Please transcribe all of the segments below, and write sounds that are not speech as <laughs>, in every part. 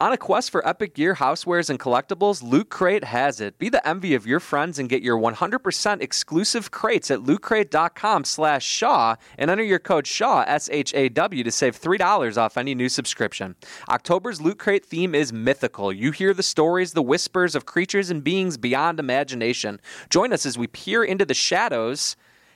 On a quest for epic gear, housewares, and collectibles, Loot Crate has it. Be the envy of your friends and get your 100% exclusive crates at lootcrate.com slash Shaw and enter your code SHAW, S-H-A-W, to save $3 off any new subscription. October's Loot Crate theme is mythical. You hear the stories, the whispers of creatures and beings beyond imagination. Join us as we peer into the shadows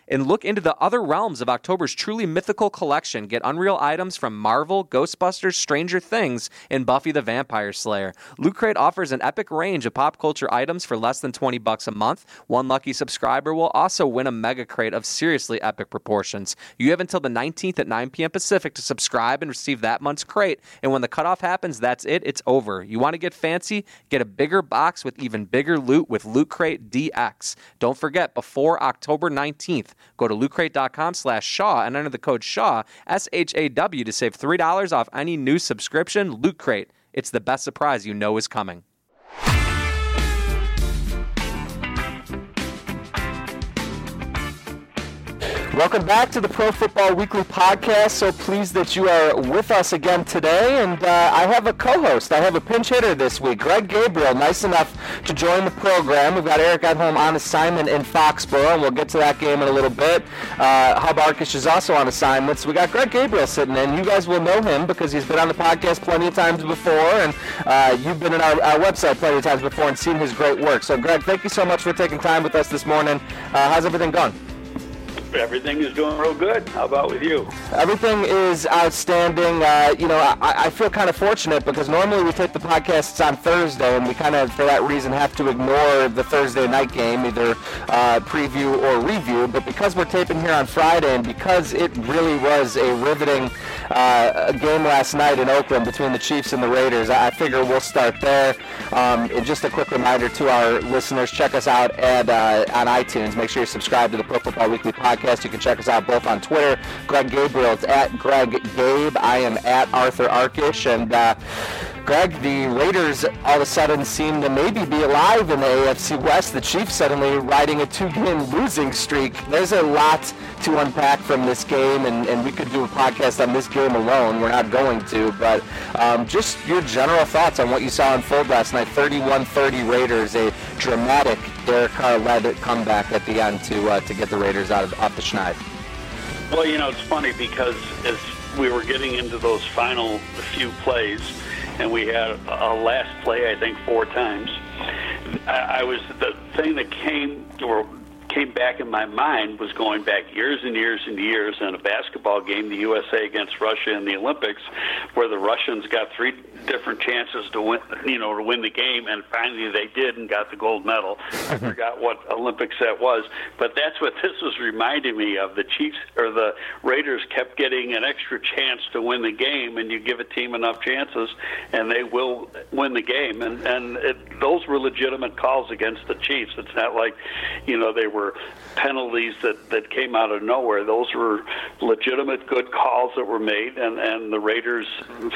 and look into the other realms of October's truly mythical collection. Get unreal items from Marvel, Ghostbusters, Stranger Things, and Buffy the Vampire Slayer. Loot Crate offers an epic range of pop culture items for less than 20 bucks a month. One lucky subscriber will also win a mega crate of seriously epic proportions. You have until the 19th at 9 p.m. Pacific to subscribe and receive that month's crate. And when the cutoff happens, that's it. It's over. You want to get fancy? Get a bigger box with even bigger loot with Loot Crate DX. Don't forget, before October 19th, Go to lootcrate.com slash Shaw and enter the code SHAW, S H A W, to save $3 off any new subscription. Loot Crate. It's the best surprise you know is coming. Welcome back to the Pro Football Weekly podcast. So pleased that you are with us again today. And uh, I have a co host. I have a pinch hitter this week, Greg Gabriel, nice enough to join the program. We've got Eric at home on assignment in Foxborough, and we'll get to that game in a little bit. Uh, Hub Arkush is also on assignment. So we got Greg Gabriel sitting in. You guys will know him because he's been on the podcast plenty of times before, and uh, you've been in our, our, website plenty of times before and seen his great work. So, Greg, thank you so much for taking time with us this morning. Uh, how's everything going? Everything is doing real good. How about with you? Everything is outstanding. Uh, you know, I, I, feel kind of fortunate because normally we take the podcasts on Thursday, and we kind of, for that reason, have to ignore the Thursday night game, either uh, preview or review. But because we're taping here on Friday, and because it really was a riveting uh, game last night in Oakland between the Chiefs and the Raiders, I, figure we'll start there. Um, and just a quick reminder to our listeners: check us out at uh, on iTunes. Make sure you subscribe to the Pro Football Weekly podcast podcast. You can check us out both on Twitter. Greg Gabriel, it's at Greg Gabe. I am at Arthur Arkush. And uh, Greg, the Raiders all of a sudden seem to maybe be alive in the AFC West. The Chiefs suddenly riding a two-game losing streak. There's a lot to unpack from this game, and, and we could do a podcast on this game alone. We're not going to, but um, just your general thoughts on what you saw unfold last night. 31-30 Raiders, a dramatic Derek Carr-led it comeback at the end to uh, to get the Raiders out of off the schneid. Well, you know, it's funny because as we were getting into those final few plays, and we had a last play, I think, four times. I, I was the thing that came to or came back in my mind was going back years and years and years in a basketball game, the USA against Russia in the Olympics, where the Russians got three different chances to win, you know, to win the game, and finally they did and got the gold medal. I <laughs> forgot what Olympics that was, but that's what this was reminding me of. The Chiefs or the Raiders kept getting an extra chance to win the game, and you give a team enough chances, and they will win the game. And and it, those were legitimate calls against the Chiefs. It's not like, you know, they were penalties that that came out of nowhere. Those were legitimate good calls that were made, and and the Raiders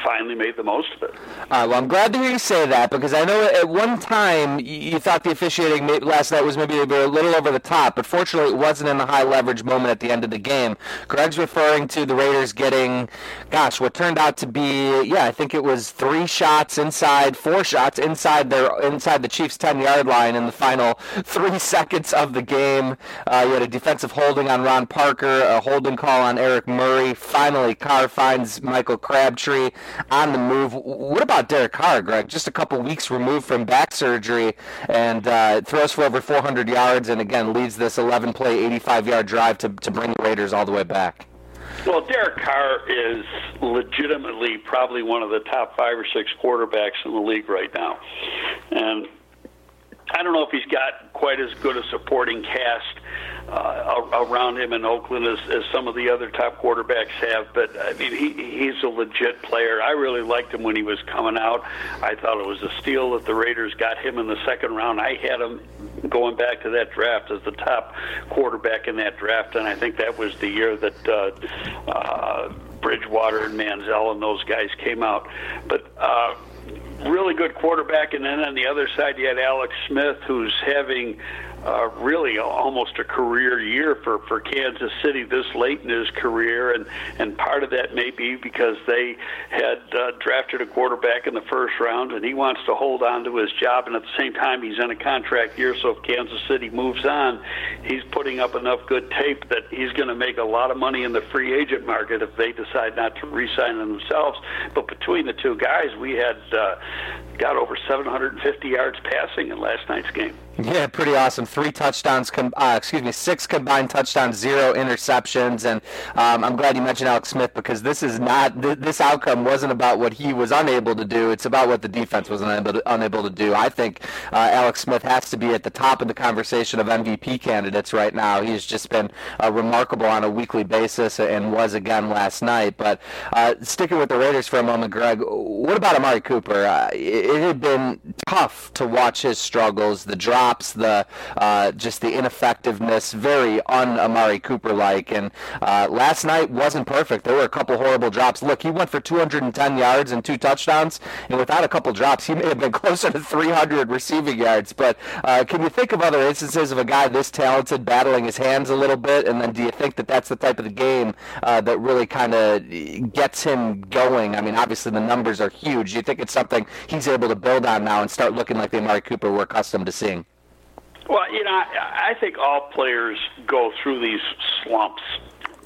finally made the most of it. All right, well, I'm glad to hear you say that because I know at one time you thought the officiating last night was maybe a little over the top, but fortunately it wasn't in the high leverage moment at the end of the game. Greg's referring to the Raiders getting, gosh, what turned out to be, yeah, I think it was three shots inside, four shots inside their inside the Chiefs' 10 yard line in the final three <laughs> seconds of the game. Uh, you had a defensive holding on Ron Parker, a holding call on Eric Murray. Finally, Carr finds Michael Crabtree on the move what about Derek Carr, Greg? Just a couple weeks removed from back surgery and uh, throws for over 400 yards and again leads this 11 play, 85 yard drive to, to bring the Raiders all the way back. Well, Derek Carr is legitimately probably one of the top five or six quarterbacks in the league right now. And I don't know if he's got quite as good a supporting cast uh, around him in Oakland as, as some of the other top quarterbacks have. But I mean, he, he's a legit player. I really liked him when he was coming out. I thought it was a steal that the Raiders got him in the second round. I had him going back to that draft as the top quarterback in that draft, and I think that was the year that. Uh, uh, Bridgewater and Manziel and those guys came out. But uh, really good quarterback, and then on the other side you had Alex Smith, who's having uh, really almost a career year for, for Kansas City this late in his career, and and part of that may be because they had uh, drafted a quarterback in the first round, and he wants to hold on to his job, and at the same time he's in a contract year, so if Kansas City moves on, he's putting up enough good tape that he's going to make a lot of money in the free agent market if they decide not to re-sign themselves. But between the two guys, we had uh, got over 750 yards passing in last night's game. Yeah, pretty awesome. Three touchdowns, com- uh, excuse me, six combined touchdowns, zero interceptions, and um, I'm glad you mentioned Alex Smith because this is not th- this outcome wasn't about what he was unable to do. It's about what the defense was unable to, unable to do. I think uh, Alex Smith has to be at the top of the conversation of MVP candidates right now. He's just been uh, remarkable on a weekly basis and was again last night. But uh, sticking with the Raiders for a moment, Greg, what about Amari Cooper? Uh, it, it had been tough to watch his struggles, the drive the uh, just the ineffectiveness, very un Amari Cooper like. And uh, last night wasn't perfect. There were a couple horrible drops. Look, he went for 210 yards and two touchdowns, and without a couple drops, he may have been <laughs> closer to 300 receiving yards. But uh, can you think of other instances of a guy this talented battling his hands a little bit? And then do you think that that's the type of the game uh, that really kind of gets him going? I mean, obviously the numbers are huge. Do you think it's something he's able to build on now and start looking like the Amari Cooper we're accustomed to seeing? Well, you know, I, I think all players go through these slumps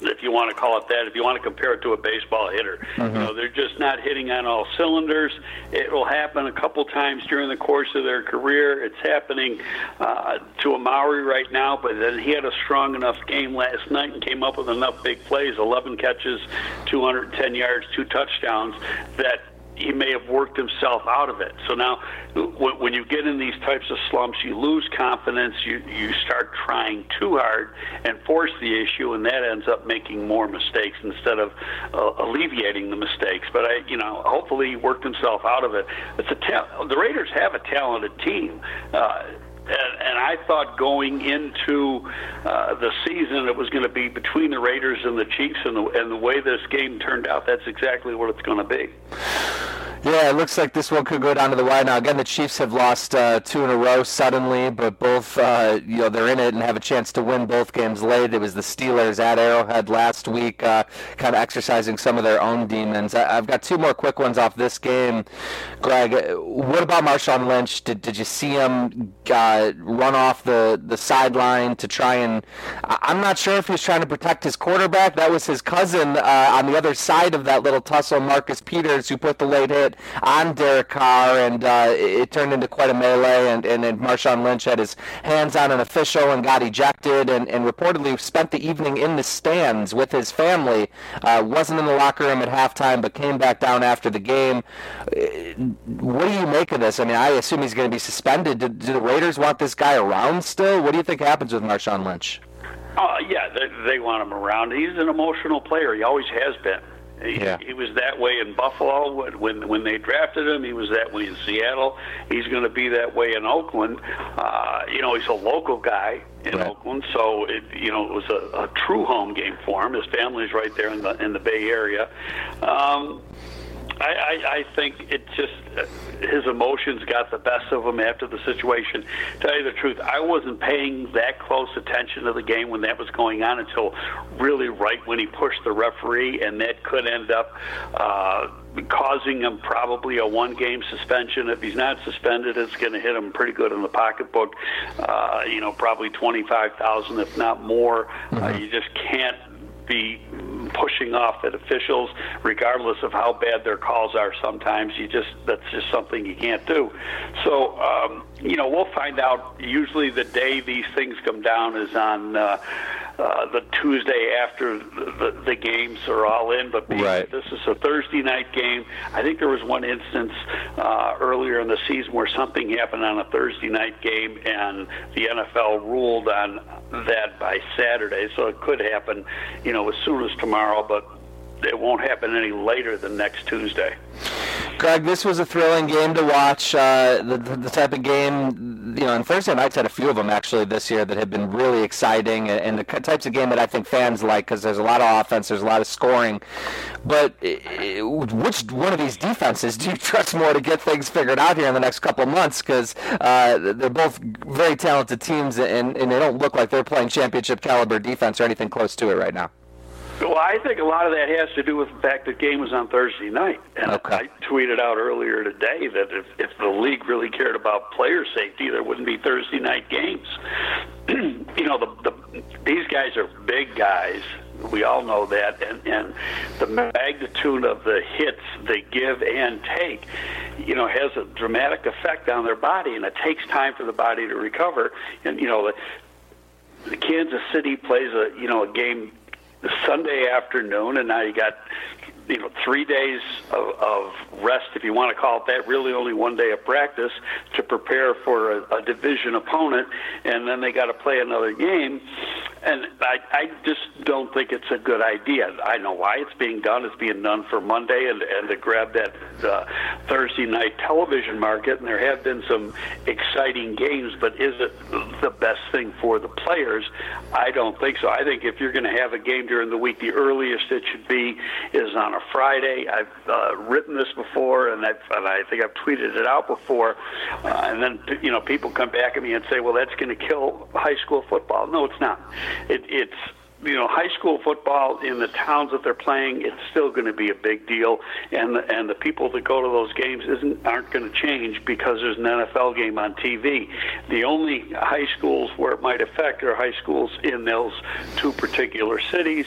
if you want to call it that, if you want to compare it to a baseball hitter. Mm-hmm. You know, they're just not hitting on all cylinders. It will happen a couple times during the course of their career. It's happening uh, to Amari right now, but then he had a strong enough game last night and came up with enough big plays 11 catches, 210 yards, two touchdowns that he may have worked himself out of it. So now, when you get in these types of slumps, you lose confidence. You you start trying too hard and force the issue, and that ends up making more mistakes instead of uh, alleviating the mistakes. But I, you know, hopefully he worked himself out of it. It's a ta- the Raiders have a talented team. Uh, and, and I thought going into uh, the season it was going to be between the Raiders and the Chiefs, and the, and the way this game turned out, that's exactly what it's going to be. Yeah, it looks like this one could go down to the wire. Now, again, the Chiefs have lost uh, two in a row suddenly, but both, uh, you know, they're in it and have a chance to win both games late. It was the Steelers at Arrowhead last week, uh, kind of exercising some of their own demons. I- have got two more quick ones off this game. Greg, what about Marshawn Lynch? Did, did you see him uh, run off the, the sideline to try and... I'm not sure if he was trying to protect his quarterback. That was his cousin uh, on the other side of that little tussle, Marcus Peters, who put the late hit it on Derek Carr, and uh, it, turned into quite a melee. And, and, and Marshawn Lynch had his hands on an official and got ejected, and, and reportedly spent the evening in the stands with his family. Uh, wasn't in the locker room at halftime, but came back down after the game. Uh, what do you make of this? I mean, I assume he's going to be suspended. Do, do the Raiders want this guy around still? What do you think happens with Marshawn Lynch? Uh, yeah, they, they want him around. He's an emotional player. He always has been. He, yeah. he was that way in Buffalo when when they drafted him. He was that way in Seattle. He's going to be that way in Oakland. Uh, you know, he's a local guy in right. Oakland, so it you know it was a, a true home game for him. His family's right there in the in the Bay Area. Um, I, I, I think it just uh, his emotions got the best of him after the situation. Tell you the truth, I wasn't paying that close attention to the game when that was going on until really right when he pushed the referee, and that could end up uh, causing him probably a one-game suspension. If he's not suspended, it's going to hit him pretty good in the pocketbook. Uh, you know, probably twenty-five thousand, if not more. Uh, mm-hmm. Uh, you just can't be pushing off at officials, regardless of how bad their calls are. Sometimes you just that's just something you can't do. So um, you know we'll find out. Usually the day these things come down is on. Uh, uh, the Tuesday after the, the, the games are all in. But being Right. this is a Thursday night game, I think there was one instance uh, earlier in the season where something happened on a Thursday night game, and the NFL ruled on that by Saturday. So it could happen, you know, as soon as tomorrow, but it won't happen any later than next Tuesday. Greg, this was a thrilling game to watch. Uh, the, the, type of game, you know, and Thursday nights had a few of them actually this year that have been really exciting, and, the types of game that I think fans like because there's a lot of offense, there's a lot of scoring. But uh, which one of these defenses do you <laughs> trust more to get things figured out here in the next couple months? Because uh, they're both very talented teams, and, and they don't look like they're playing championship caliber defense or anything close to it right now. Well, I think a lot of that has to do with the fact that game was on Thursday night. And Okay. I tweeted out earlier today that if, if the league really cared about player safety, there wouldn't be Thursday night games. <clears throat> you know, the, the these guys are big guys. We all know that, and and the magnitude of the hits they give and take, you know, has a dramatic effect on their body, and it takes time for the body to recover. And you know, the, the Kansas City plays a you know a game Sunday afternoon, and now you got you know three days of, of rest, if you want to call it that. Really, only one day of practice to prepare for a, a division opponent, and then they got to play another game. And I, I just don't think it's a good idea. I know why it's being done. It's being done for Monday and, and to grab that uh, Thursday night television market. And there have been some exciting games, but is it the best thing for the players? I don't think so. I think if you're going to have a game during the week, the earliest it should be is on a Friday. I've uh, written this before, and, I've, and I think I've tweeted it out before. Uh, and then you know people come back at me and say, "Well, that's going to kill high school football." No, it's not. It, it's you know, high school football in the towns that they're playing, it's still going to be a big deal, and the, and the people that go to those games isn't aren't going to change because there's an NFL game on TV. The only high schools where it might affect are high schools in those two particular cities,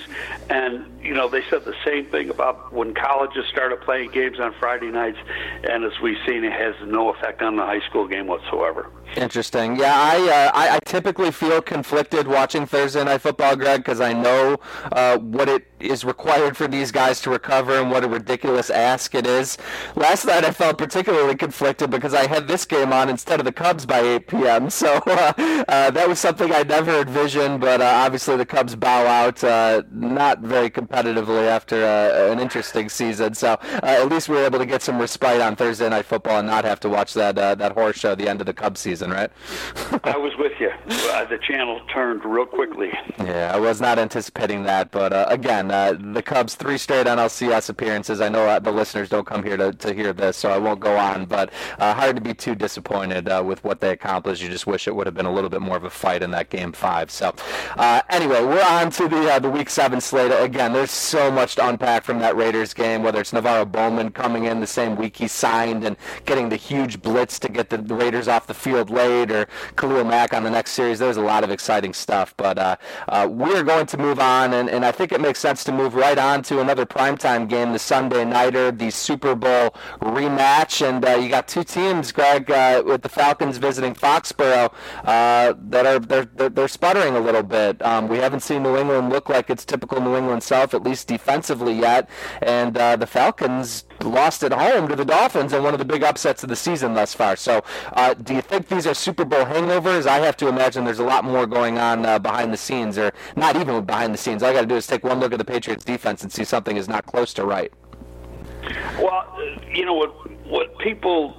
and you know they said the same thing about when colleges started playing games on Friday nights, and as we've seen, it has no effect on the high school game whatsoever. Interesting. Yeah, I, uh, I I typically feel conflicted watching Thursday night football, Greg, because I know uh, what it is required for these guys to recover and what a ridiculous ask it is. Last night I felt particularly conflicted because I had this game on instead of the Cubs by 8 p.m. So <laughs> uh, that was something I never envisioned, but uh, obviously the Cubs bow out uh, not very competitively after uh, an interesting season. So at least we were able to get some respite on Thursday night football and not have to watch that that horror show at the end of the Cubs season, right? <laughs> I was with you. Uh, the channel turned real quickly. Yeah, I was not anticipating that, but uh, again, uh, the Cubs three straight NLCS appearances. I know uh, the listeners don't come here to, to hear this, so I won't go on. But uh, hard to be too disappointed uh, with what they accomplished. You just wish it would have been a little bit more of a fight in that game five. So uh, anyway, we're on to the uh, the week seven slate. Again, there's so much to unpack from that Raiders game. Whether it's NaVorro Bowman coming in the same week he signed and getting the huge blitz to get the Raiders off the field late, or Khalil Mack on the next series. There's a lot of exciting stuff. But uh, uh, we're going to move on, and, and I think it makes sense to move right on to another primetime game, the Sunday Nighter, the Super Bowl rematch. And uh, you got two teams, Greg, uh, with the Falcons visiting Foxborough, uh, that are they're, they're, they're sputtering a little bit. Um, we haven't seen New England look like its typical New England self, at least defensively yet. And uh, the Falcons lost at home to the Dolphins in one of the big upsets of the season thus far. So, uh, do you think these are Super Bowl hangovers? I have to imagine there's a lot more going on uh, behind the scenes, or not even behind the scenes. All I got to do is take one look at the Patriots' defense and see something is not close to right. Well, you know what what people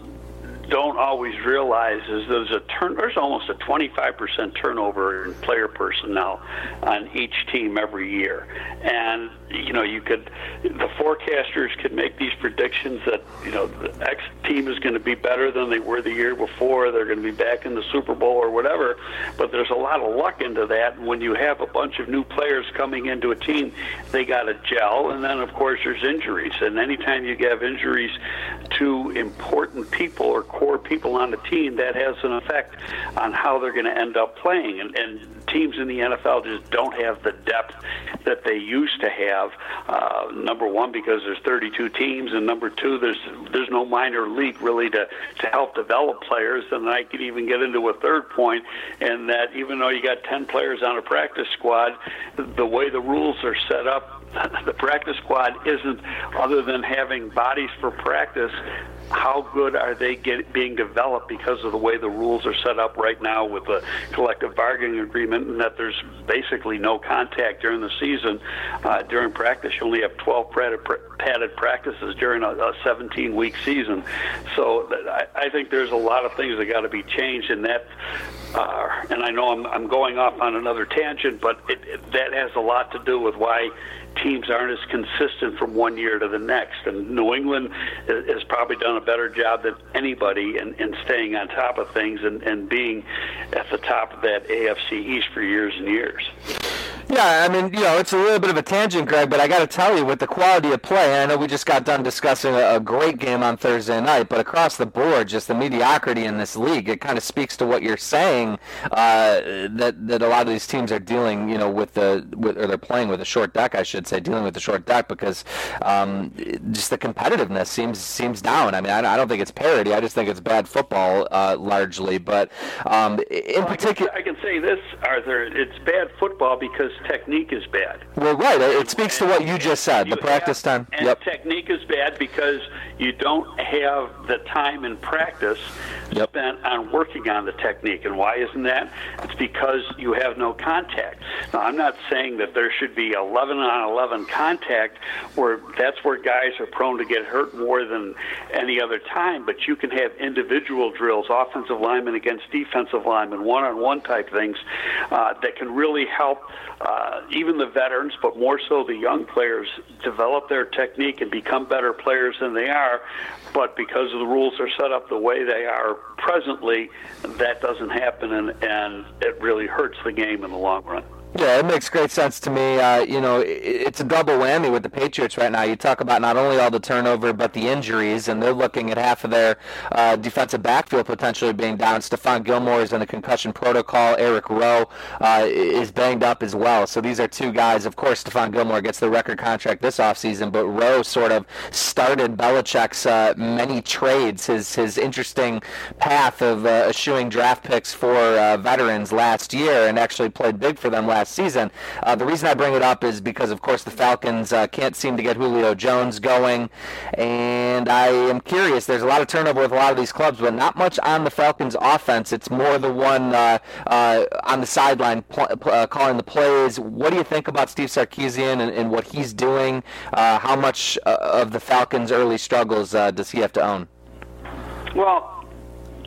don't always realize is there's a turn there's almost a 25% turnover in player personnel on each team every year. And you know you could the forecasters could make these predictions that you know the X team is going to be better than they were the year before they're going to be back in the Super Bowl or whatever but there's a lot of luck into that. And when you have a bunch of new players coming into a team they got to gel. And then of course there's injuries. And anytime you have injuries to important people or core people on the team, that has an effect on how they're going to end up playing. And, and teams in the NFL just don't have the depth that they used to have. Uh, number one, because there's 32 teams, and number two, there's there's no minor league really to to help develop players. And I could even get into a third point, and that even though you got 10 players on a practice squad, the way the rules are set up <laughs> the practice squad isn't other than having bodies for practice how good are they get, being developed because of the way the rules are set up right now with the collective bargaining agreement and that there's basically no contact during the season. Uh, during practice, you only have 12 padded, padded practices during a, a 17 week season. So I, I think there's a lot of things that got to be changed in that. Uh, and I know I'm, I'm going off on another tangent, but it, it, that has a lot to do with why teams aren't as consistent from one year to the next. And New England has probably done a better job than anybody in, in staying on top of things and, and being at the top of that AFC East for years and years. Yeah, I mean, you know, it's a little bit of a tangent, Greg, but I got to tell you, with the quality of play, I know we just got done discussing a, a, great game on Thursday night, but across the board, just the mediocrity in this league, it kind of speaks to what you're saying uh, that that a lot of these teams are dealing, you know, with the with, or they're playing with a short deck, I should say, dealing with the short deck because um, just the competitiveness seems seems down. I mean, I, I, don't think it's parity. I just think it's bad football uh, largely, but um, in well, particular, I can, I can say this, Arthur, it's bad football because technique is bad. Well, right. It speaks to what you just said. You the practice have, time. And yep. technique is bad because you don't have the time and practice yep. spent on working on the technique. And why isn't that? It's because you have no contact. Now, I'm not saying that there should be 11 on 11 contact where that's where guys are prone to get hurt more than any other time, but you can have individual drills, offensive linemen against defensive linemen, one on one type things uh, that can really help uh, even the veterans, but more so the young players, develop their technique and become better players than they are. But because of the rules are set up the way they are presently, that doesn't happen, and, and it really hurts the game in the long run. Yeah, it makes great sense to me. Uh, you know, it's a double whammy with the Patriots right now. You talk about not only all the turnover, but the injuries, and they're looking at half of their uh, defensive backfield potentially being down. Stephon Gilmore is in a concussion protocol. Eric Rowe uh, is banged up as well. So these are two guys. Of course, Stephon Gilmore gets the record contract this offseason, but Rowe sort of started Belichick's uh, many trades, his, his interesting path of uh, eschewing draft picks for uh, veterans last year, and actually played big for them last last season. Uh, the reason I bring it up is because, of course, the Falcons uh, can't seem to get Julio Jones going, and I am curious. There's a lot of turnover with a lot of these clubs, but not much on the Falcons' offense. It's more the one uh, uh on the sideline pl- uh, calling the plays. What do you think about Steve Sarkisian and, and what he's doing? Uh, how much of the Falcons' early struggles does he have to own? Well,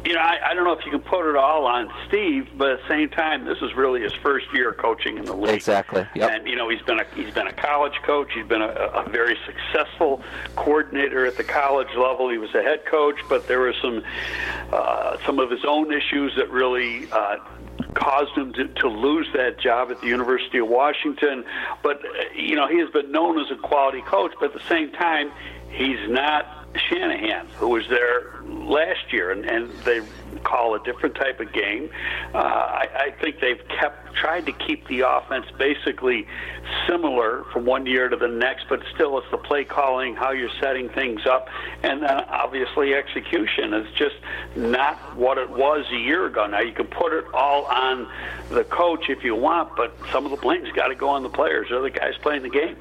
you know, I, I don't know if you can put it all on Steve, but at the same time, this is really his first year coaching in the league. Exactly. Yep. And you know, he's been a he's been a college coach. He's been a, a very successful coordinator at the college level. He was a head coach, but there were some uh, some of his own issues that really. Uh, caused him to, to lose that job at the University of Washington. But, uh, you know, he has been known as a quality coach, but at the same time, he's not Shanahan, who was there last year, and, and they call a different type of game. Uh, I, I think they've kept tried to keep the offense basically similar from one year to the next, but still it's the play calling, how you're setting things up, and then obviously execution is just not what it was a year ago. Now you can put it all on the coach if you want, but some of the blame's got to go on the players. They're the guys playing the game.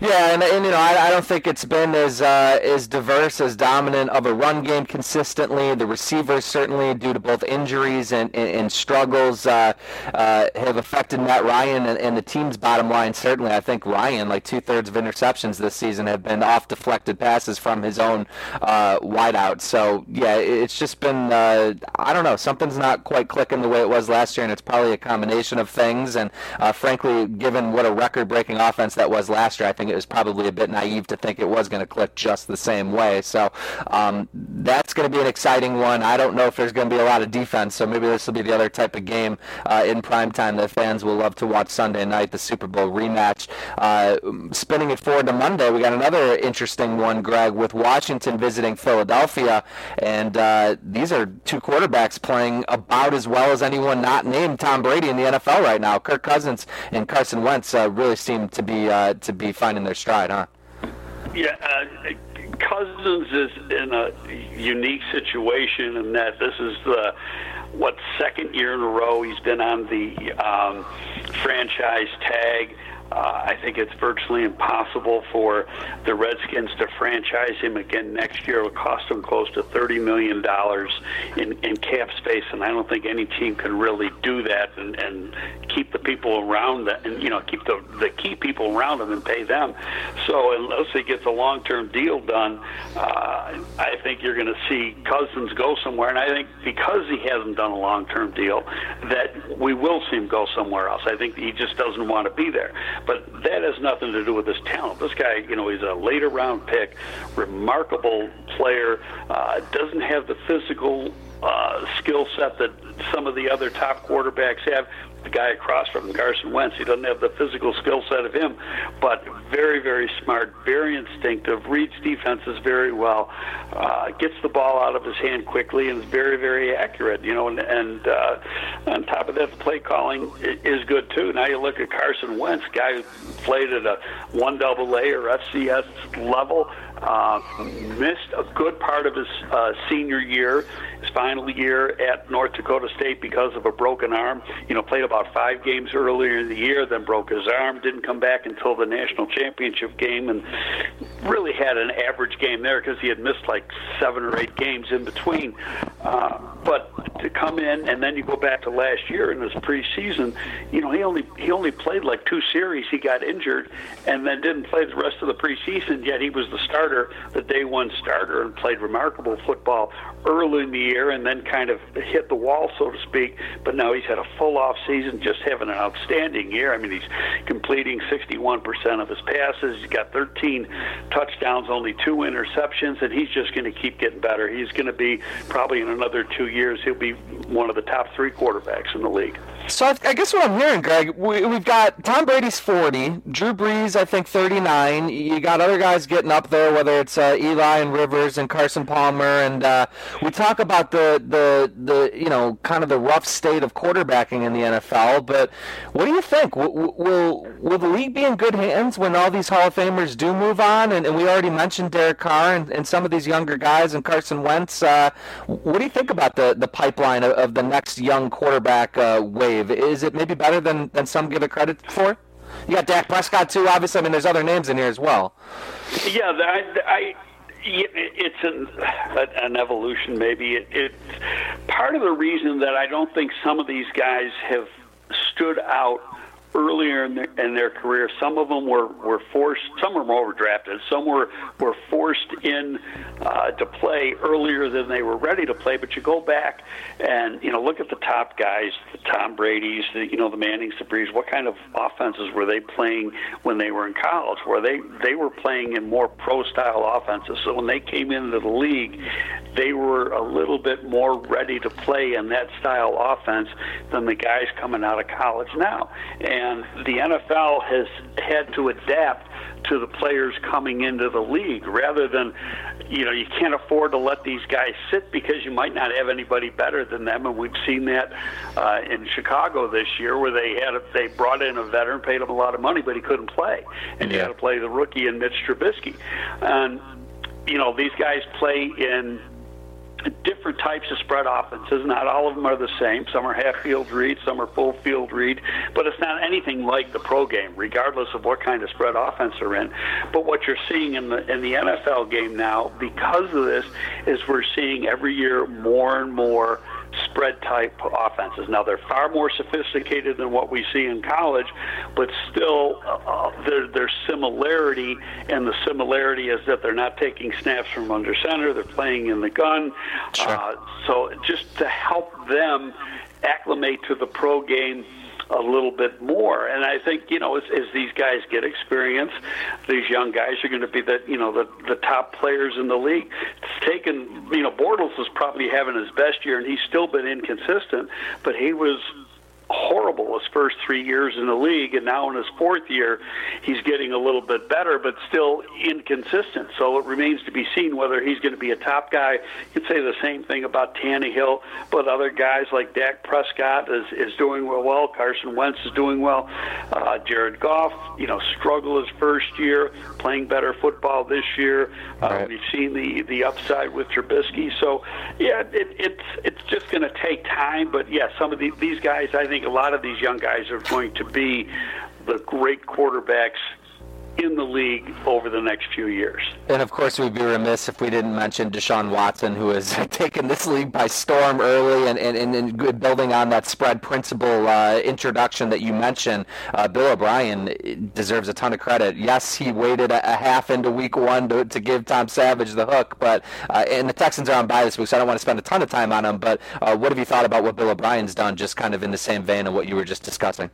Yeah, and, and you know, I, I, don't think it's been as uh, as diverse, as dominant of a run game consistently. The receivers certainly, due to both injuries and, and, and struggles, uh, uh, have affected Matt Ryan and, and, the team's bottom line. Certainly, I think Ryan, like two thirds of interceptions this season, have been off deflected passes from his own uh, wideout. So yeah, it's just been uh, I don't know, something's not quite clicking the way it was last year, and it's probably a combination of things. And uh, frankly, given what a record-breaking offense that was last year, I think it was probably a bit naive to think it was going to click just the same way. So um, that's going to be an exciting one. I don't know if there's going to be a lot of defense, so maybe this will be the other type of game uh, in prime time that fans will love to watch Sunday night, the Super Bowl rematch. Uh, spinning it forward to Monday, we got another interesting one, Greg, with Washington visiting Philadelphia, and uh, these are two quarterbacks playing about as well as anyone not named Tom Brady in the NFL right now. Kirk Cousins and Carson Wentz uh, really seem to be uh, to be finding their stride, huh? Yeah, uh, Cousins is in a unique situation in that this is the what second year in a row he's been on the um, franchise tag. Uh, I think it's virtually impossible for the Redskins to franchise him again next year. It would cost them close to $30 million in, in cap space, and I don't think any team can really do that and, and keep the people around that, and you know keep the the key people around them and pay them. So unless he gets a long-term deal done, uh, I think you're going to see Cousins go somewhere, and I think because he hasn't done a long-term deal, that we will see him go somewhere else. I think he just doesn't want to be there. But that has nothing to do with his talent. This guy, you know, he's a later round pick, remarkable player, uh, doesn't have the physical uh, skill set that some of the other top quarterbacks have the guy across from Carson Wentz. He doesn't have the physical skill set of him, but very, very smart, very instinctive, reads defenses very well, uh, gets the ball out of his hand quickly, and is very, very accurate. You know, and, and uh, on top of that, the play calling is good too. Now you look at Carson Wentz, guy who played at a one double A or FCS level. Uh, missed a good part of his uh, senior year, his final year at North Dakota State because of a broken arm. You know, played about five games earlier in the year, then broke his arm, didn't come back until the national championship game, and really had an average game there because he had missed like seven or eight games in between. Uh, but to come in and then you go back to last year in his preseason, you know, he only he only played like two series. He got injured and then didn't play the rest of the preseason. Yet he was the starter, the day one starter, and played remarkable football early in the year, and then kind of hit the wall, so to speak. But now he's had a full off season, just having an outstanding year. I mean, he's completing 61% of his passes. He's got 13 touchdowns, only two interceptions, and he's just going to keep getting better. He's going to be probably in another two years. He'll be one of the top three quarterbacks in the league. So I guess what I'm hearing, Greg, we, have got Tom Brady's 40, Drew Brees, I think 39. You got other guys getting up there, whether it's uh, Eli and Rivers and Carson Palmer, and uh, we talk about the the the you know kind of the rough state of quarterbacking in the NFL. But what do you think? Will will, will the league be in good hands when all these Hall of Famers do move on? And, and we already mentioned Derek Carr and, and some of these younger guys and Carson Wentz. Uh, what do you think about the the pipeline of, of the next young quarterback uh, Is it maybe better than, than some give it credit for? You got Dak Prescott too. Obviously, I mean, there's other names in here as well. Yeah, I, I it's an, an evolution. Maybe it, it's part of the reason that I don't think some of these guys have stood out earlier in their, in their career. Some of them were, were forced, some were overdrafted, some were, were forced in uh, to play earlier than they were ready to play. But you go back and, you know, look at the top guys, the Tom Brady's, the, you know, the Mannings, the Brees. What kind of offenses were they playing when they were in college? Where they, they were playing in more pro-style offenses. So when they came into the league, they were a little bit more ready to play in that style offense than the guys coming out of college now. And and the NFL has had to adapt to the players coming into the league rather than you know you can't afford to let these guys sit because you might not have anybody better than them. And we've seen that uh, in Chicago this year where they had a, they brought in a veteran paid him a lot of money but he couldn't play. And yeah. you had to play the rookie and Mitch Trubisky. And you know these guys play in different types of spread offenses. Not all of them are the same. Some are half field read, some are full field read, but it's not anything like the pro game, regardless of what kind of spread offense they're in. But what you're seeing in the in the NFL game now, because of this, is we're seeing every year more and more spread type offenses. Now they're far more sophisticated than what we see in college, but still uh, there, there's similarity, and the similarity is that they're not taking snaps from under center; they're playing in the gun. Sure. Uh, so just to help them acclimate to the pro game a little bit more. And I think you know as, as these guys get experience, these young guys are going to be the you know the the top players in the league. It's taken you know Bortles is probably having his best year, and he's still been inconsistent, but he was horrible his first three years in the league, and now in his fourth year, he's getting a little bit better, but still inconsistent. So it remains to be seen whether he's going to be a top guy. You could say the same thing about Tannehill, but other guys like Dak Prescott is, is doing well. Carson Wentz is doing well. Uh, Jared Goff, you know, struggled his first year, playing better football this year. Uh, right. We've seen the the upside with Trubisky. So yeah, it, it's it's just going to take time. But yeah, some of the, these guys, I think think a lot of these young guys are going to be the great quarterbacks in the league over the next few years. And of course, we'd be remiss if we didn't mention Deshaun Watson, who has <laughs> taken this league by storm early and, and, and building on that spread principle uh, introduction that you mentioned. Uh, Bill O'Brien deserves a ton of credit. Yes, he waited a, a half into week one to, to, give Tom Savage the hook, but uh, and the Texans are on bye this week, so I don't want to spend a ton of time on him. But uh, what have you thought about what Bill O'Brien's done, just kind of in the same vein of what you were just discussing?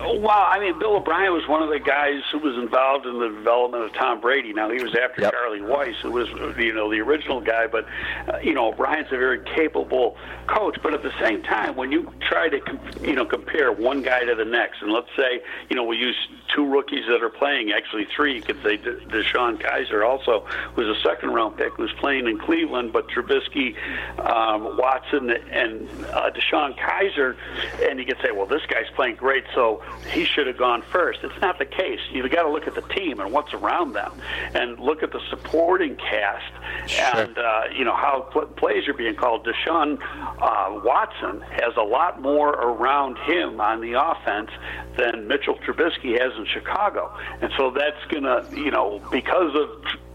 Well, I mean, Bill O'Brien was one of the guys who was involved in the development of Tom Brady. Now he was after yep. Charlie Weis, who was you know the original guy, but uh, you know O'Brien's a very capable coach. But at the same time, when you try to you know compare one guy to the next, and let's say you know we use two rookies that are playing, actually three, you could say De- DeShone Kizer also was a second round pick, who's playing in Cleveland, but Trubisky, um, Watson, and uh, DeShone Kizer, and you could say, well, this guy's playing great, so he should have gone first. It's not the case. You've got to look at the team and what's around them, and look at the supporting cast, sure. and uh, you know how pl- plays are being called. Deshaun uh, Watson has a lot more around him on the offense than Mitchell Trubisky has in Chicago, and so that's going to, you know, because of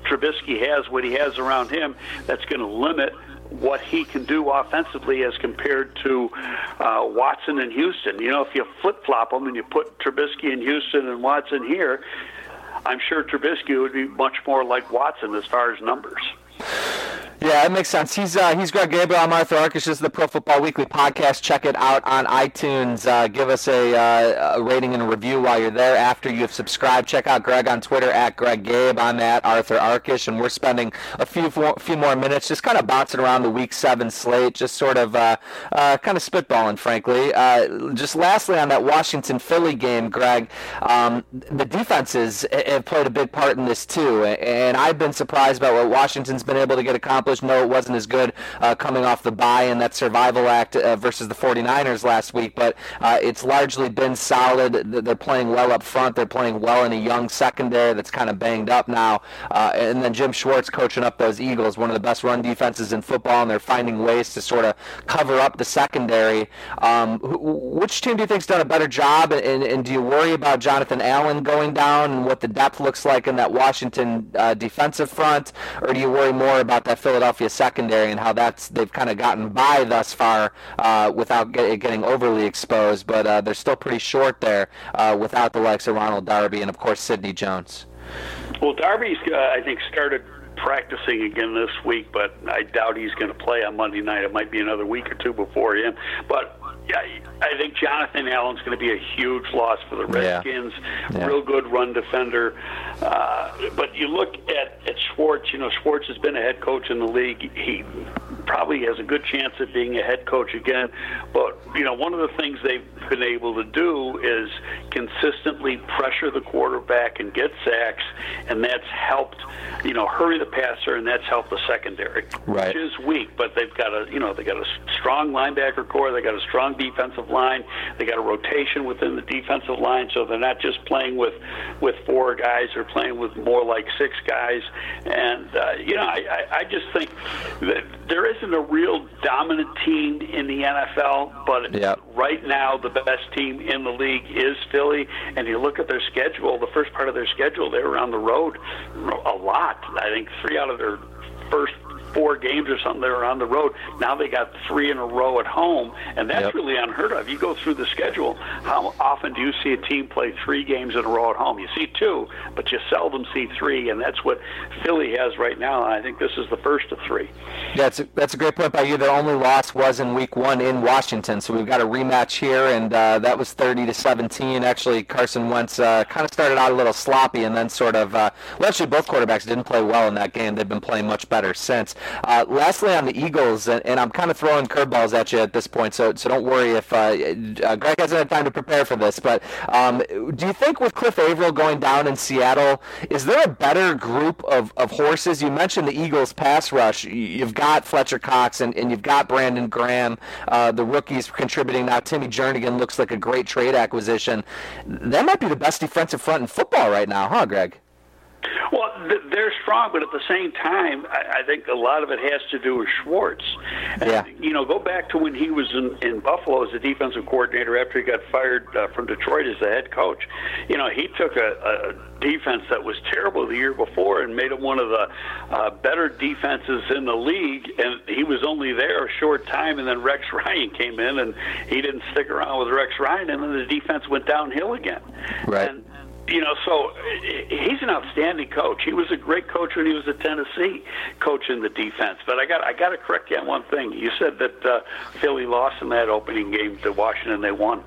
Trubisky has what he has around him, that's going to limit what he can do offensively as compared to uh, Watson and Houston. You know, if you flip flop them and you put Trubisky in Houston and Watson here, I'm sure Trubisky would be much more like Watson as far as numbers. Yeah, it makes sense. He's uh, he's Greg Gabriel. I'm Arthur Arkush. This is the Pro Football Weekly podcast. Check it out on iTunes. Uh, give us a, uh, a, rating and a review while you're there. After you've subscribed, check out Greg on Twitter at Greg Gabe. I'm at Arthur Arkush, and we're spending a few few more minutes just kind of bouncing around the Week Seven slate, just sort of uh, uh, kind of spitballing, frankly. Uh, just lastly on that Washington Philly game, Greg, um, the defenses have played a big part in this too, and I've been surprised by what Washington's been able to get accomplished accomplished. No, it wasn't as good uh, coming off the bye and that survival act uh, versus the 49ers last week, but uh, it's largely been solid. They're playing well up front. They're playing well in a young secondary that's kind of banged up now. Uh, and then Jim Schwartz coaching up those Eagles, one of the best run defenses in football, and they're finding ways to sort of cover up the secondary. Um, which team do you think's done a better job, and, and, do you worry about Jonathan Allen going down and what the depth looks like in that Washington uh, defensive front, or do you worry more about that Philadelphia secondary and how that's they've kind of gotten by thus far uh, without get, getting overly exposed, but uh, they're still pretty short there uh, without the likes of Ronald Darby and of course Sidney Jones. Well, Darby's uh, I think started practicing again this week, but I doubt he's going to play on Monday night. It might be another week or two before him. But yeah, I think Jonathan Allen's going to be a huge loss for the Redskins. Yeah. Yeah. Real good run defender. Uh, but you look at, at Schwartz, you know, Schwartz has been a head coach in the league. He probably has a good chance of being a head coach again. But, you know, one of the things they've been able to do is consistently pressure the quarterback and get sacks, and that's helped, you know, hurry the passer, and that's helped the secondary, right. which is weak. But they've got a, you know, they got a strong linebacker corps, they got a strong defensive line, they got a rotation within the defensive line, so they're not just playing with with four guys, they're playing with more like six guys, and uh, you know, I, I, I just think that there isn't a real dominant team in the NFL, but yep. right now the best team in the league is Philly. And you look at their schedule, the first part of their schedule, they were on the road a lot. I think three out of their first four games or something they were on the road. Now they got three in a row at home, and that's Yep. really unheard of. You go through the schedule. How often do you see a team play three games in a row at home? You see two, but you seldom see three, and that's what Philly has right now. And I think this is the first of three. That's a, that's a great point by you. Their only loss was in Week One in Washington, so we've got a rematch here, and uh, that was 30 to 17. Actually, Carson Wentz uh, kind of started out a little sloppy, and then sort of uh, well, actually both quarterbacks didn't play well in that game. They've been playing much better since. Uh, lastly, on the Eagles, and, and I'm kind of throwing curveballs at you at this point, so so don't worry if uh, uh, Greg hasn't had time to prepare for this. But um, do you think with Cliff Avril going down in Seattle, is there a better group of, of horses? You mentioned the Eagles pass rush. You- You've got Fletcher Cox and, and you've got Brandon Graham, uh, the rookies contributing now. Timmy Jernigan looks like a great trade acquisition. That might be the best defensive front in football right now, huh, Greg? Well, they're strong, but at the same time, I, I think a lot of it has to do with Schwartz. And, Yeah. You know, go back to when he was in, in Buffalo as a defensive coordinator after he got fired uh, from Detroit as the head coach. You know, he took a, a defense that was terrible the year before and made it one of the uh, better defenses in the league. And he was only there a short time, and then Rex <laughs> Ryan came in, and he didn't stick around with Rex Ryan, and then the defense went downhill again. Right. And, you know, so he's an outstanding coach. He was a great coach when he was at Tennessee, coaching the defense. But I got I got to correct you on one thing. You said that uh, Philly lost in that opening game to Washington. They won.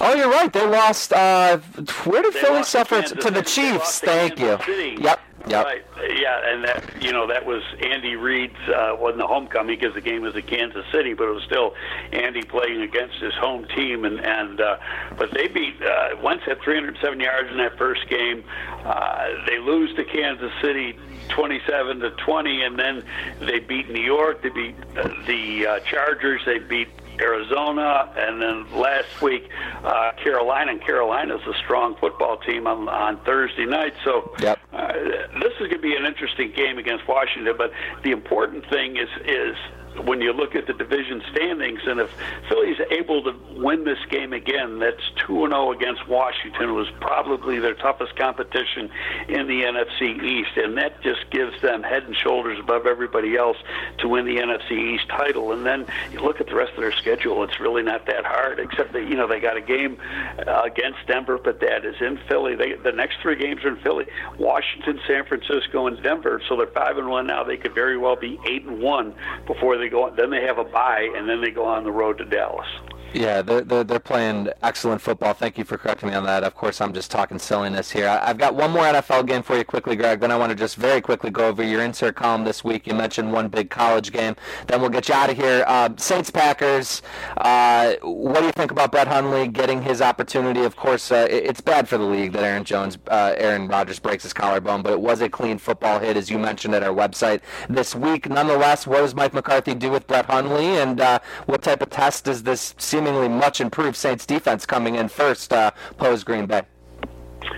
Oh, you're right. They lost. Uh, where did They Philly lost to suffer? To the Chiefs. Thank you. City. Yep. Yep. Right. Yeah, and that you know that was Andy Reid's uh, wasn't the homecoming because the game was at Kansas City, but it was still Andy playing against his home team, and and uh, but they beat uh, Wentz had 307 yards in that first game. Uh, they lose to Kansas City 27 to 20, and then they beat New York. They beat uh, the uh, Chargers. They beat Arizona, and then last week uh, Carolina. And Carolina's a strong football team on, on Thursday night. So Yep. uh, this is going to be an interesting game against Washington. But the important thing is is when you look at the division standings, and if Philly's able to win this game again, that's two and zero against Washington. It was probably their toughest competition in the NFC East, and that just gives them head and shoulders above everybody else to win the NFC East title. And then you look at the rest of their schedule; it's really not that hard, except that you know they got a game uh, against Denver, but that is in Philly. They, the next three games are in Philly: Washington, San Francisco, and Denver. So they're five and one now. They could very well be eight and one before they go. Then they have a bye, and then they go on the road to Dallas. Yeah, they're, they're, they're playing excellent football. Thank you for correcting me on that. Of course, I'm just talking silliness here. I, I've got one more NFL game for you quickly, Greg. Then I want to just very quickly go over your insert column this week. You mentioned one big college game. Then we'll get you out of here. Uh, Saints Packers. Uh, what do you think about Brett Hundley getting his opportunity? Of course, uh, it- it's bad for the league that Aaron Jones, uh, Aaron Rodgers breaks his collarbone, but it was a clean football hit, as you mentioned at our website this week. Nonetheless, what does Mike McCarthy do with Brett Hundley, and uh, what type of test does this seemingly much improved Saints defense coming in first uh, pose Green Bay?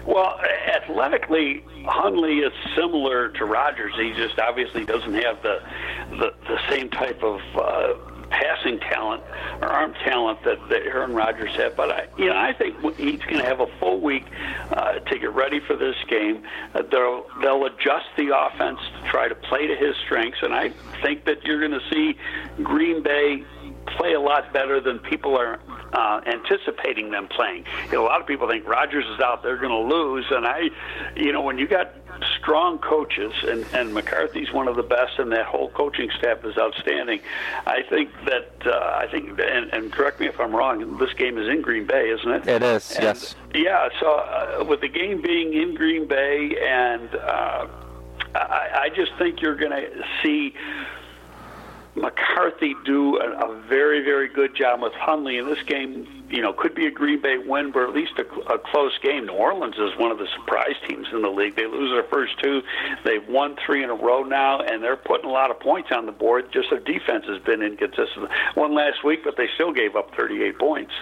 Well, athletically, Hundley is similar to Rodgers. He just obviously doesn't have the the, the same type of uh, passing talent or arm talent that, that Aaron Rodgers had. But I, you know, I think he's going to have a full week uh, to get ready for this game. Uh, they'll they'll adjust the offense to try to play to his strengths, and I think that you're going to see Green Bay play a lot better than people are uh, anticipating them playing. You know, a lot of people think Rodgers is out, they're going to lose, and I, you know, when you got strong coaches, and, and McCarthy's one of the best, and that whole coaching staff is outstanding. I think that uh, I think, and, and correct me if I'm wrong. This game is in Green Bay, isn't it? It is, And, yes. Yeah. So uh, with the game being in Green Bay, and uh, I, I just think you're going to see McCarthy do a, a very, very good job with Hundley in this game. You know, could be a Green Bay win, but at least a, a close game. New Orleans is one of the surprise teams in the league. They lose their first two. They've won three in a row now, and they're putting a lot of points on the board. Just their defense has been inconsistent. One last week, but they still gave up 38 points.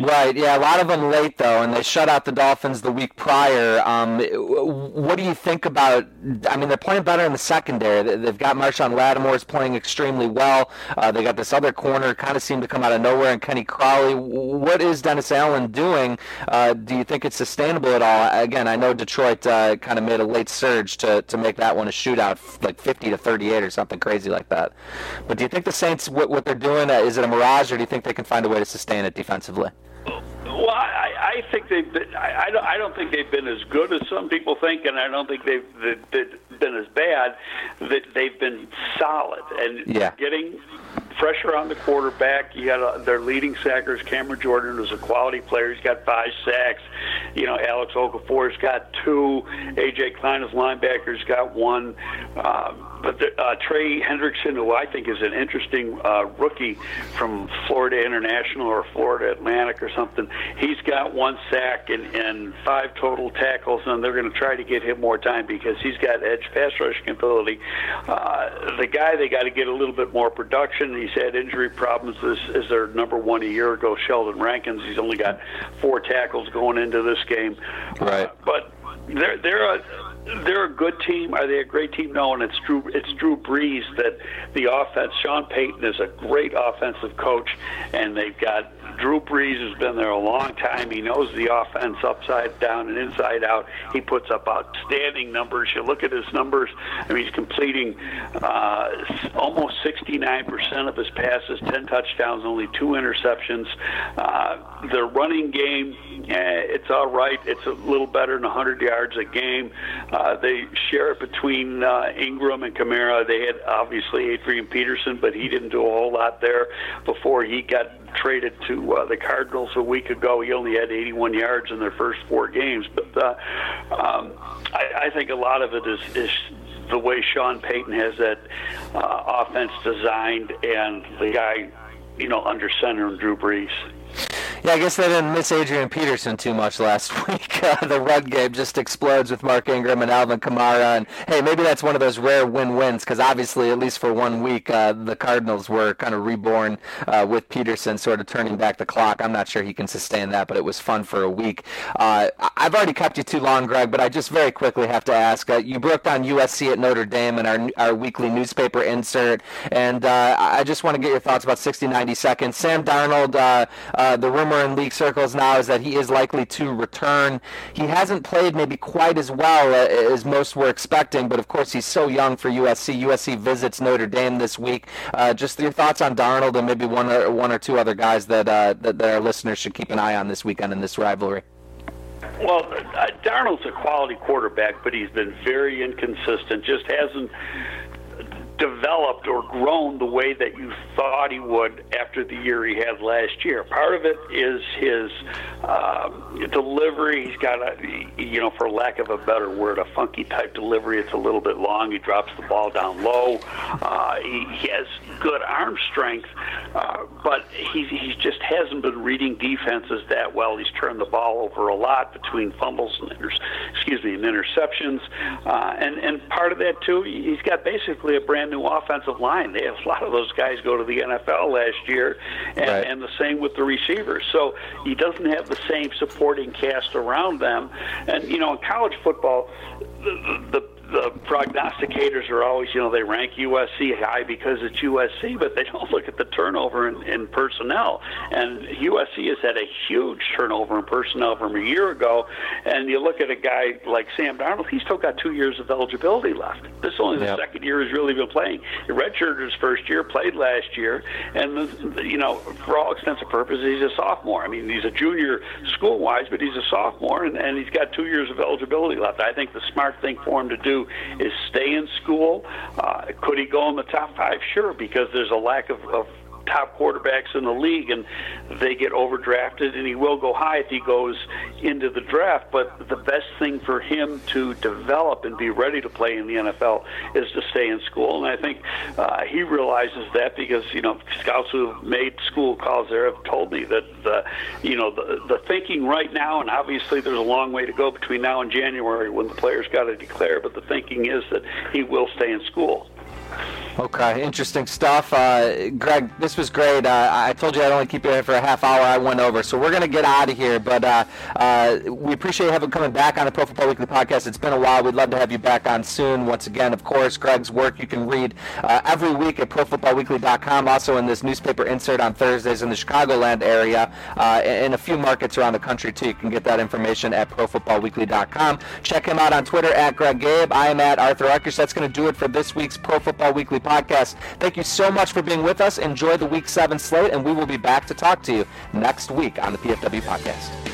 Right, yeah, a lot of them late though, and they shut out the Dolphins the week prior. Um, what do you think about? I mean, they're playing better in the secondary. They- They've got Marshon Lattimore's playing extremely well. well. Uh, they got this other corner, kind of seemed to come out of nowhere, and Kenny Crawley. What is Dennis Allen doing? Uh, do you think it's sustainable at all? Again, I know Detroit uh, kind of made a late surge to, to make that one a shootout, like 50 to 38 or something crazy like that. But do you think the Saints, what, what they're doing, uh, is it a mirage, or do you think they can find a way to sustain it defensively? Well, I, I think they've been. I, I, don't, I don't think they've been as good as some people think, and I don't think they've, they've been as bad. That they've been solid and yeah. getting pressure on the quarterback. You got a, their leading sackers, Cameron Jordan, who's a quality player. He's got five sacks. You know, Alex Okafor's got two. AJ Klein, his linebacker's got one. Um, but the, uh, Trey Hendrickson, who I think is an interesting uh, rookie from Florida International or Florida Atlantic or something, he's got one sack and, and five total tackles, and they're going to try to get him more time because he's got edge pass rushing ability. Uh, the guy they got to get a little bit more production. He's had injury problems. This is their number one a year ago, Sheldon Rankins. He's only got four tackles going into this game. Right. Uh, but they're they're a they're a good team. Are they a great team? No, and it's Drew. It's Drew Brees that the offense. Sean Payton is a great offensive coach, and they've got Drew Brees has been there a long time. He knows the offense upside down and inside out. He puts up outstanding numbers. You look at his numbers. I mean, he's completing uh, almost 69% of his passes, 10 touchdowns, only two interceptions. Uh, the running game, eh, it's all right. It's a little better than 100 yards a game. Uh, they share it between uh, Ingram and Kamara. They had obviously Adrian Peterson, but he didn't do a whole lot there before he got traded to uh, the Cardinals a week ago. He only had 81 yards in their first four games, but uh, um, I, I think a lot of it is, is the way Sean Payton has that uh, offense designed, and the guy, you know, under center and Drew Brees. Yeah, I guess they didn't miss Adrian Peterson too much last <laughs> week. Uh, the run game just explodes with Mark Ingram and Alvin Kamara. And hey, maybe that's one of those rare win-wins because obviously, at least for one week, uh, the Cardinals were kind of reborn uh, with Peterson sort of turning back the clock. I'm not sure he can sustain that, but it was fun for a week. Uh, I've already kept you too long, Greg, but I just very quickly have to ask. Uh, you broke down USC at Notre Dame in our our weekly newspaper insert, and uh, I just want to get your thoughts about 60, 90 seconds. Sam Darnold, the rumor rumor in league circles now is that he is likely to return. He hasn't played maybe quite as well uh, as most were expecting, but of course he's so young for USC. USC visits Notre Dame this week. Uh, just your thoughts on Darnold and maybe one or one or two other guys that, uh, that that our listeners should keep an eye on this weekend in this rivalry. Well, uh, Darnold's a quality quarterback, but he's been very inconsistent. Just hasn't developed or grown the way that you thought he would after the year he had last year. Part of it is his uh, delivery. He's got a, you know, for lack of a better word, a funky type delivery. It's a little bit long. He drops the ball down low. Uh, he, he has good arm strength, uh, but he, he just hasn't been reading defenses that well. He's turned the ball over a lot between fumbles and inter- excuse me and interceptions, uh, and and part of that too, he's got basically a brand brand new offensive line. They have a lot of those guys go to the NFL last year, and, right. and the same with the receivers. So he doesn't have the same supporting cast around them. And you know, in college football, the, the the prognosticators are always, you know, they rank USC high because it's USC, but they don't <laughs> look at the turnover in, in personnel. And USC has had a huge turnover in personnel from a year ago. And you look at a guy like Sam Darnold, he's still got two years of eligibility left. This is only the yep. second year he's really been playing. He redshirted his first year, played last year, and the, you know, for all extensive purposes, he's a sophomore. I mean, he's a junior school-wise, but he's a sophomore, and, and he's got two years of eligibility left. I think the smart thing for him to do is stay in school. Uh, could he go in the top five? Sure, because there's a lack of, of top quarterbacks in the league, and they get overdrafted, and he will go high if he goes into the draft. But the best thing for him to develop and be ready to play in the NFL is to stay in school, and I think uh, he realizes that because you know scouts who have made school calls there have told me that the you know the the thinking right now, and obviously there's a long way to go between now and January when the players got to declare, but the thinking is that he will stay in school. Okay, interesting stuff. Uh, Greg, this was great. Uh, I told you I'd only keep you here for a half hour. I went over, so we're going to get out of here. But uh, uh, we appreciate having coming back on the Pro Football Weekly podcast. It's been a while. We'd love to have you back on soon. Once again, of course, Greg's work you can read uh, every week at ProFootballWeekly.com. Also in this newspaper insert on Thursdays in the Chicagoland area, uh, and a few markets around the country too. You can get that information at ProFootballWeekly.com. Check him out on Twitter at Greg Gabe. I am at Arthur Arkush. That's going to do it for this week's Pro Football Weekly podcast. Thank you so much for being with us. Enjoy the Week 7 slate, and we will be back to talk to you next week on the PFW podcast.